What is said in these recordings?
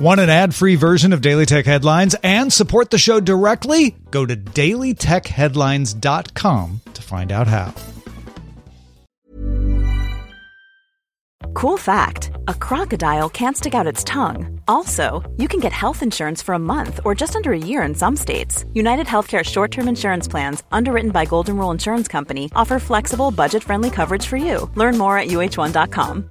Want an ad free version of Daily Tech Headlines and support the show directly? Go to dailytechheadlines.com to find out how. Cool fact a crocodile can't stick out its tongue. Also, you can get health insurance for a month or just under a year in some states. United Healthcare short term insurance plans, underwritten by Golden Rule Insurance Company, offer flexible, budget friendly coverage for you. Learn more at uh1.com.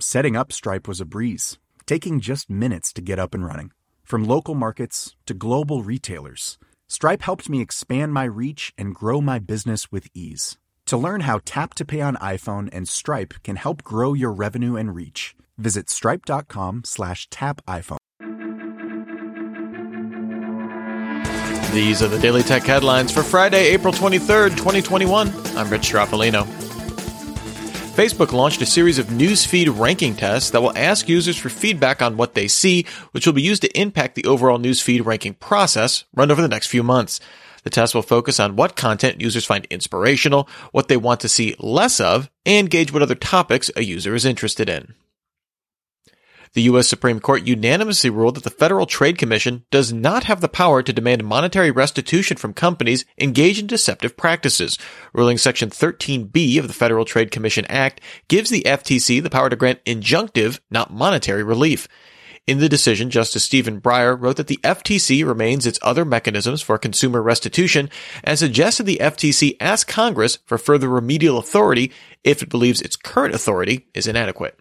Setting up Stripe was a breeze, taking just minutes to get up and running. From local markets to global retailers, Stripe helped me expand my reach and grow my business with ease. To learn how Tap to Pay on iPhone and Stripe can help grow your revenue and reach, visit stripe.com slash tap iPhone. These are the Daily Tech headlines for Friday, April 23rd, 2021. I'm Rich Stroffolino. Facebook launched a series of newsfeed ranking tests that will ask users for feedback on what they see, which will be used to impact the overall newsfeed ranking process run over the next few months. The test will focus on what content users find inspirational, what they want to see less of, and gauge what other topics a user is interested in. The U.S. Supreme Court unanimously ruled that the Federal Trade Commission does not have the power to demand monetary restitution from companies engaged in deceptive practices. Ruling Section 13B of the Federal Trade Commission Act gives the FTC the power to grant injunctive, not monetary relief. In the decision, Justice Stephen Breyer wrote that the FTC remains its other mechanisms for consumer restitution and suggested the FTC ask Congress for further remedial authority if it believes its current authority is inadequate.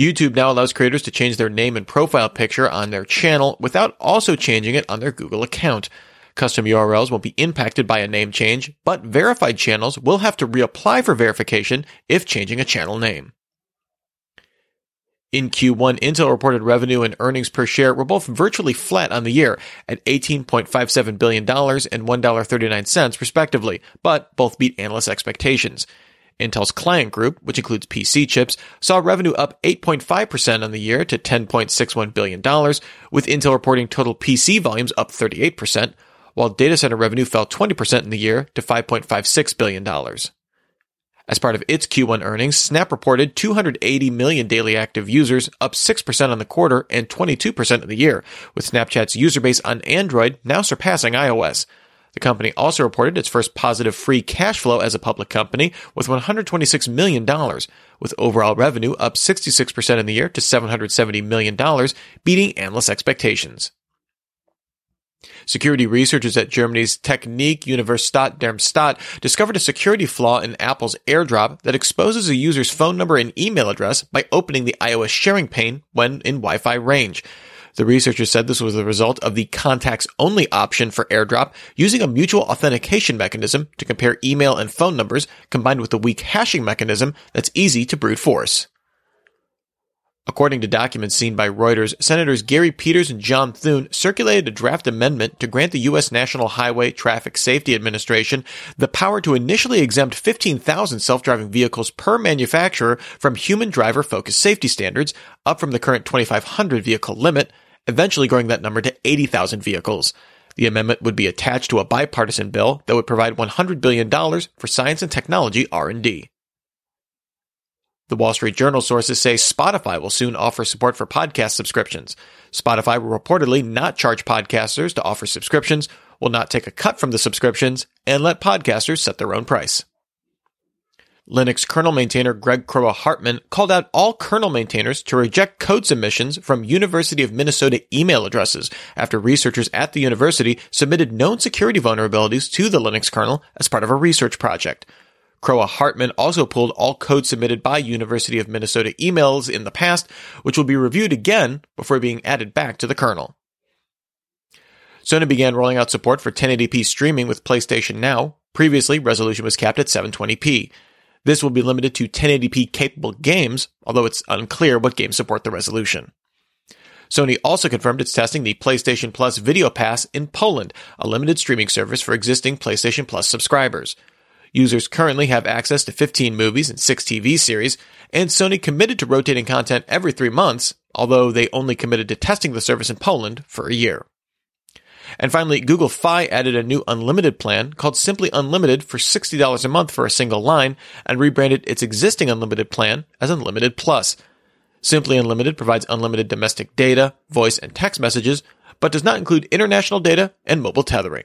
YouTube now allows creators to change their name and profile picture on their channel without also changing it on their Google account. Custom URLs won't be impacted by a name change, but verified channels will have to reapply for verification if changing a channel name. In Q1, Intel reported revenue and earnings per share were both virtually flat on the year at $18.57 billion and $1.39 respectively, but both beat analyst expectations. Intel's client group, which includes PC chips, saw revenue up 8.5% on the year to $10.61 billion, with Intel reporting total PC volumes up 38%, while data center revenue fell 20% in the year to $5.56 billion. As part of its Q1 earnings, Snap reported 280 million daily active users, up 6% on the quarter and 22% of the year, with Snapchat's user base on Android now surpassing iOS. The company also reported its first positive free cash flow as a public company with $126 million, with overall revenue up 66% in the year to $770 million, beating analyst expectations. Security researchers at Germany's Technische Universität Darmstadt discovered a security flaw in Apple's AirDrop that exposes a user's phone number and email address by opening the iOS sharing pane when in Wi-Fi range. The researchers said this was the result of the contacts only option for AirDrop using a mutual authentication mechanism to compare email and phone numbers combined with a weak hashing mechanism that's easy to brute force. According to documents seen by Reuters, Senators Gary Peters and John Thune circulated a draft amendment to grant the U.S. National Highway Traffic Safety Administration the power to initially exempt 15,000 self-driving vehicles per manufacturer from human driver focused safety standards, up from the current 2,500 vehicle limit, eventually growing that number to 80,000 vehicles. The amendment would be attached to a bipartisan bill that would provide $100 billion for science and technology R&D. The Wall Street Journal sources say Spotify will soon offer support for podcast subscriptions. Spotify will reportedly not charge podcasters to offer subscriptions, will not take a cut from the subscriptions, and let podcasters set their own price. Linux kernel maintainer Greg Kroah-Hartman called out all kernel maintainers to reject code submissions from University of Minnesota email addresses after researchers at the university submitted known security vulnerabilities to the Linux kernel as part of a research project. Kroah-Hartman also pulled all code submitted by University of Minnesota emails in the past, which will be reviewed again before being added back to the kernel. Sony began rolling out support for 1080p streaming with PlayStation Now. Previously, resolution was capped at 720p. This will be limited to 1080p capable games, although it's unclear what games support the resolution. Sony also confirmed it's testing the PlayStation Plus Video Pass in Poland, a limited streaming service for existing PlayStation Plus subscribers. Users currently have access to 15 movies and 6 TV series, and Sony committed to rotating content every three months, although they only committed to testing the service in Poland for a year. And finally, Google Fi added a new unlimited plan called Simply Unlimited for $60 a month for a single line and rebranded its existing unlimited plan as Unlimited Plus. Simply Unlimited provides unlimited domestic data, voice, and text messages, but does not include international data and mobile tethering.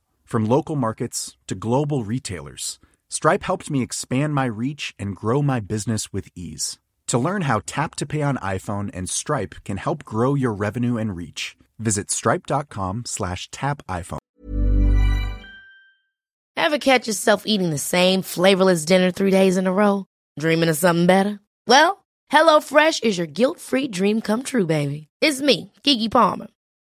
From local markets to global retailers, Stripe helped me expand my reach and grow my business with ease. To learn how Tap to Pay on iPhone and Stripe can help grow your revenue and reach, visit stripe.com slash tap iPhone. Ever catch yourself eating the same flavorless dinner three days in a row? Dreaming of something better? Well, HelloFresh is your guilt-free dream come true, baby. It's me, Keke Palmer.